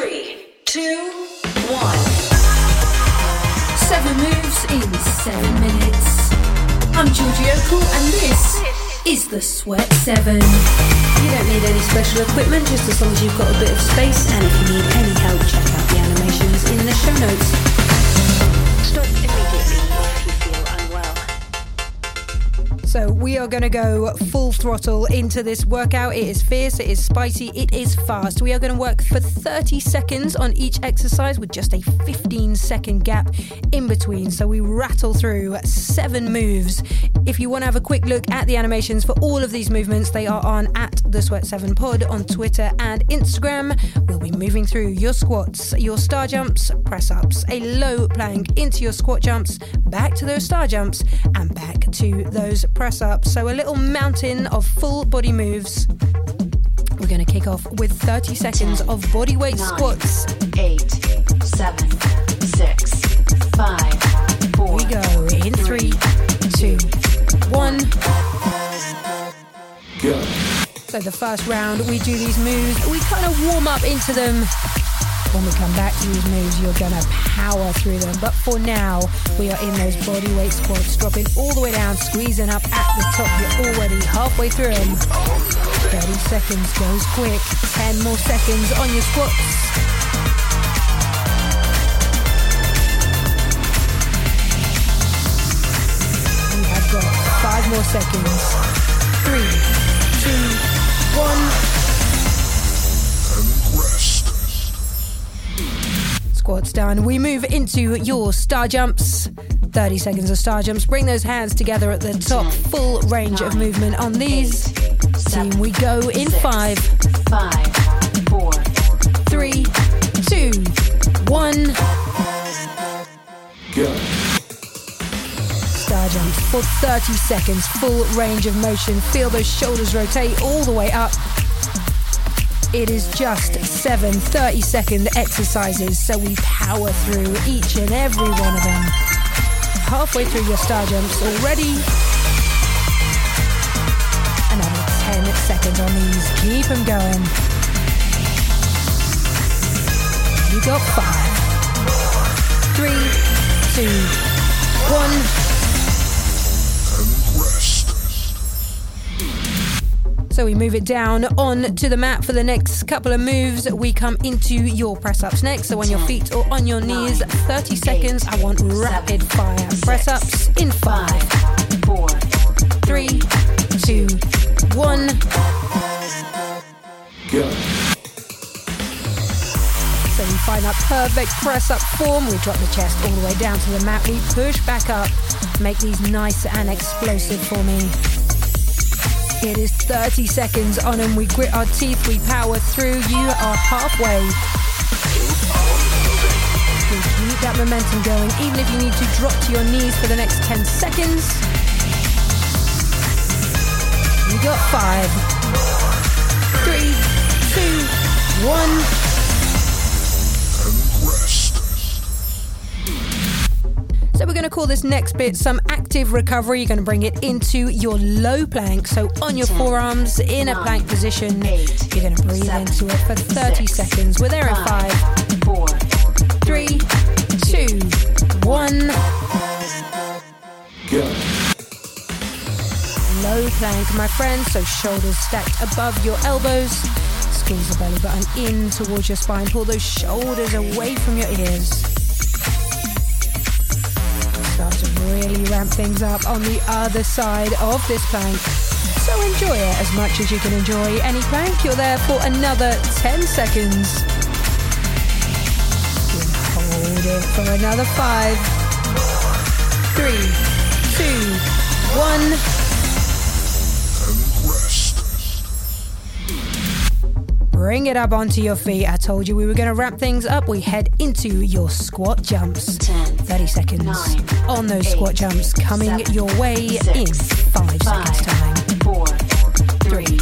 Three, two, one. Seven moves in seven minutes. I'm Georgie Okell, and this is the Sweat Seven. You don't need any special equipment, just as long as you've got a bit of space. And if you need any help, check out the animations in the show notes. So we are going to go full throttle into this workout. It is fierce, it is spicy, it is fast. We are going to work for 30 seconds on each exercise with just a 15 second gap in between. So we rattle through seven moves. If you want to have a quick look at the animations for all of these movements, they are on at the Sweat 7 Pod on Twitter and Instagram. We'll be moving through your squats, your star jumps, press ups, a low plank into your squat jumps, back to those star jumps, and back to those press ups. So a little mountain of full body moves. We're going to kick off with 30 seconds of body weight Nine, squats. Eight, seven, six, five, four. We go in three, two, one. Go. So the first round, we do these moves. We kind of warm up into them. When we come back to these moves, you're gonna power through them. But for now, we are in those body weight squats, dropping all the way down, squeezing up at the top. You're already halfway through them. 30 seconds goes quick. 10 more seconds on your squats. We have got five more seconds. Done. We move into your star jumps. 30 seconds of star jumps. Bring those hands together at the top. Full range of movement on these. Team, we go in five, Five, four, three, two, one. Star jumps for 30 seconds. Full range of motion. Feel those shoulders rotate all the way up. It is just seven 30 second exercises, so we power through each and every one of them. Halfway through your star jumps already. Another 10 seconds on these. Keep them going. You got five, three, two, one. So we move it down on to the mat for the next couple of moves. We come into your press ups next. So on your feet or on your knees, 30 seconds. I want rapid fire press ups in five, four, three, two, one. Go. So we find that perfect press up form. We drop the chest all the way down to the mat. We push back up. Make these nice and explosive for me. It is 30 seconds on and we grit our teeth. We power through. You are halfway. We keep that momentum going, even if you need to drop to your knees for the next 10 seconds. You got five, three, two, one. So we're going to call this next bit some active recovery. You're going to bring it into your low plank. So on your forearms in a plank position, you're going to breathe into it for 30 seconds. We're there in five, four, three, two, one. Low plank, my friend. So shoulders stacked above your elbows. squeeze the belly button in towards your spine. Pull those shoulders away from your ears. Really ramp things up on the other side of this plank. So enjoy it as much as you can enjoy any plank. You're there for another 10 seconds. Hold it for another five, three, two, one. Bring it up onto your feet. I told you we were going to wrap things up. We head into your squat jumps. 10, 30 seconds nine, on those eight, squat jumps coming seven, your way six, in five, seconds time. four, Three,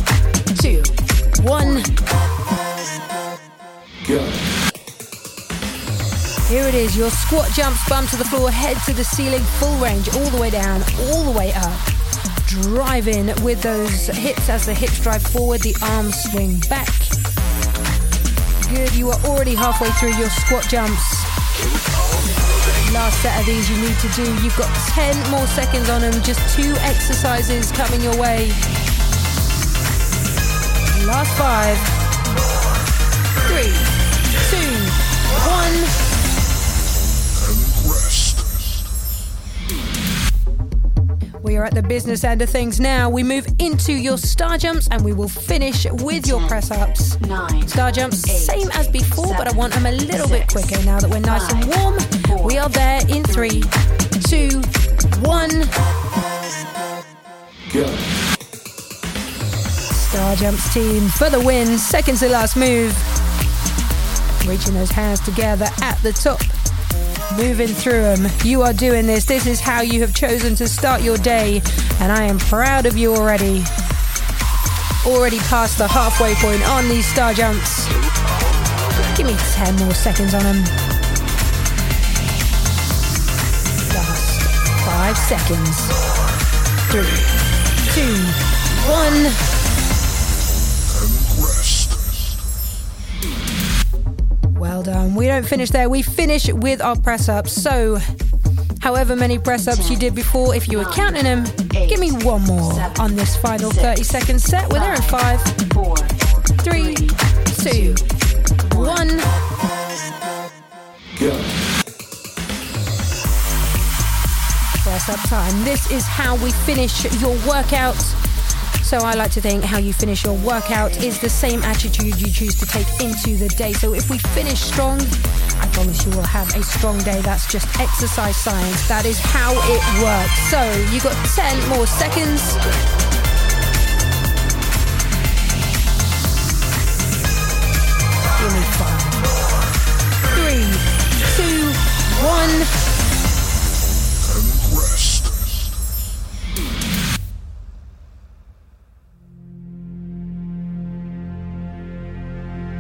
two, one. Here it is, your squat jumps, bum to the floor, head to the ceiling, full range, all the way down, all the way up. Drive in with those hips as the hips drive forward, the arms swing back. Good, you are already halfway through your squat jumps. Last set of these you need to do. You've got 10 more seconds on them, just two exercises coming your way. Last five, three, two, one. We are at the business end of things now. We move into your star jumps and we will finish with your press ups. nine, Star jumps, Eight, same as before, but I seven, want them a little bit six, quicker now that we're nice and five, warm. four, We are there in three, two, one. Go. Star jumps team for the win. Second to last move. Reaching those hands together at the top. Moving through them. You are doing this. This is how you have chosen to start your day. And I am proud of you already. Already past the halfway point on these star jumps. Give me 10 more seconds on them. Last five seconds. Three, two, one. Don't finish there. We finish with our press ups. So, however many press ups you did before, if you were counting them, give me one more on this final 30 second set. We're there in five, three, two, one. Press up time. This is how we finish your workout. So I like to think how you finish your workout is the same attitude you choose to take into the day. So if we finish strong, I promise you will have a strong day. That's just exercise science. That is how it works. So you got 10 more seconds. Give me five, three, two, one.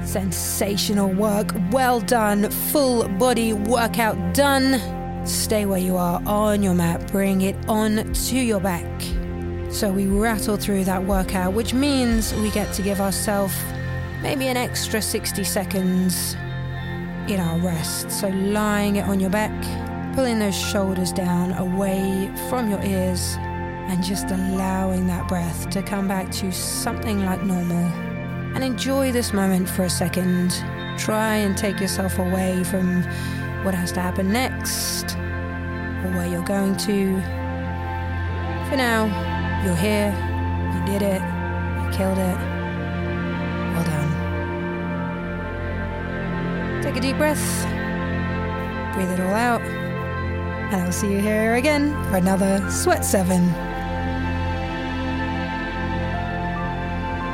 Sensational work. Well done. Full body workout done. Stay where you are on your mat. Bring it on to your back. So we rattle through that workout, which means we get to give ourselves maybe an extra 60 seconds in our rest. So lying it on your back, pulling those shoulders down away from your ears, and just allowing that breath to come back to something like normal and enjoy this moment for a second. Try and take yourself away from what has to happen next or where you're going to. For now, you're here, you did it, you killed it. Well done. Take a deep breath, breathe it all out, and I'll see you here again for another Sweat 7.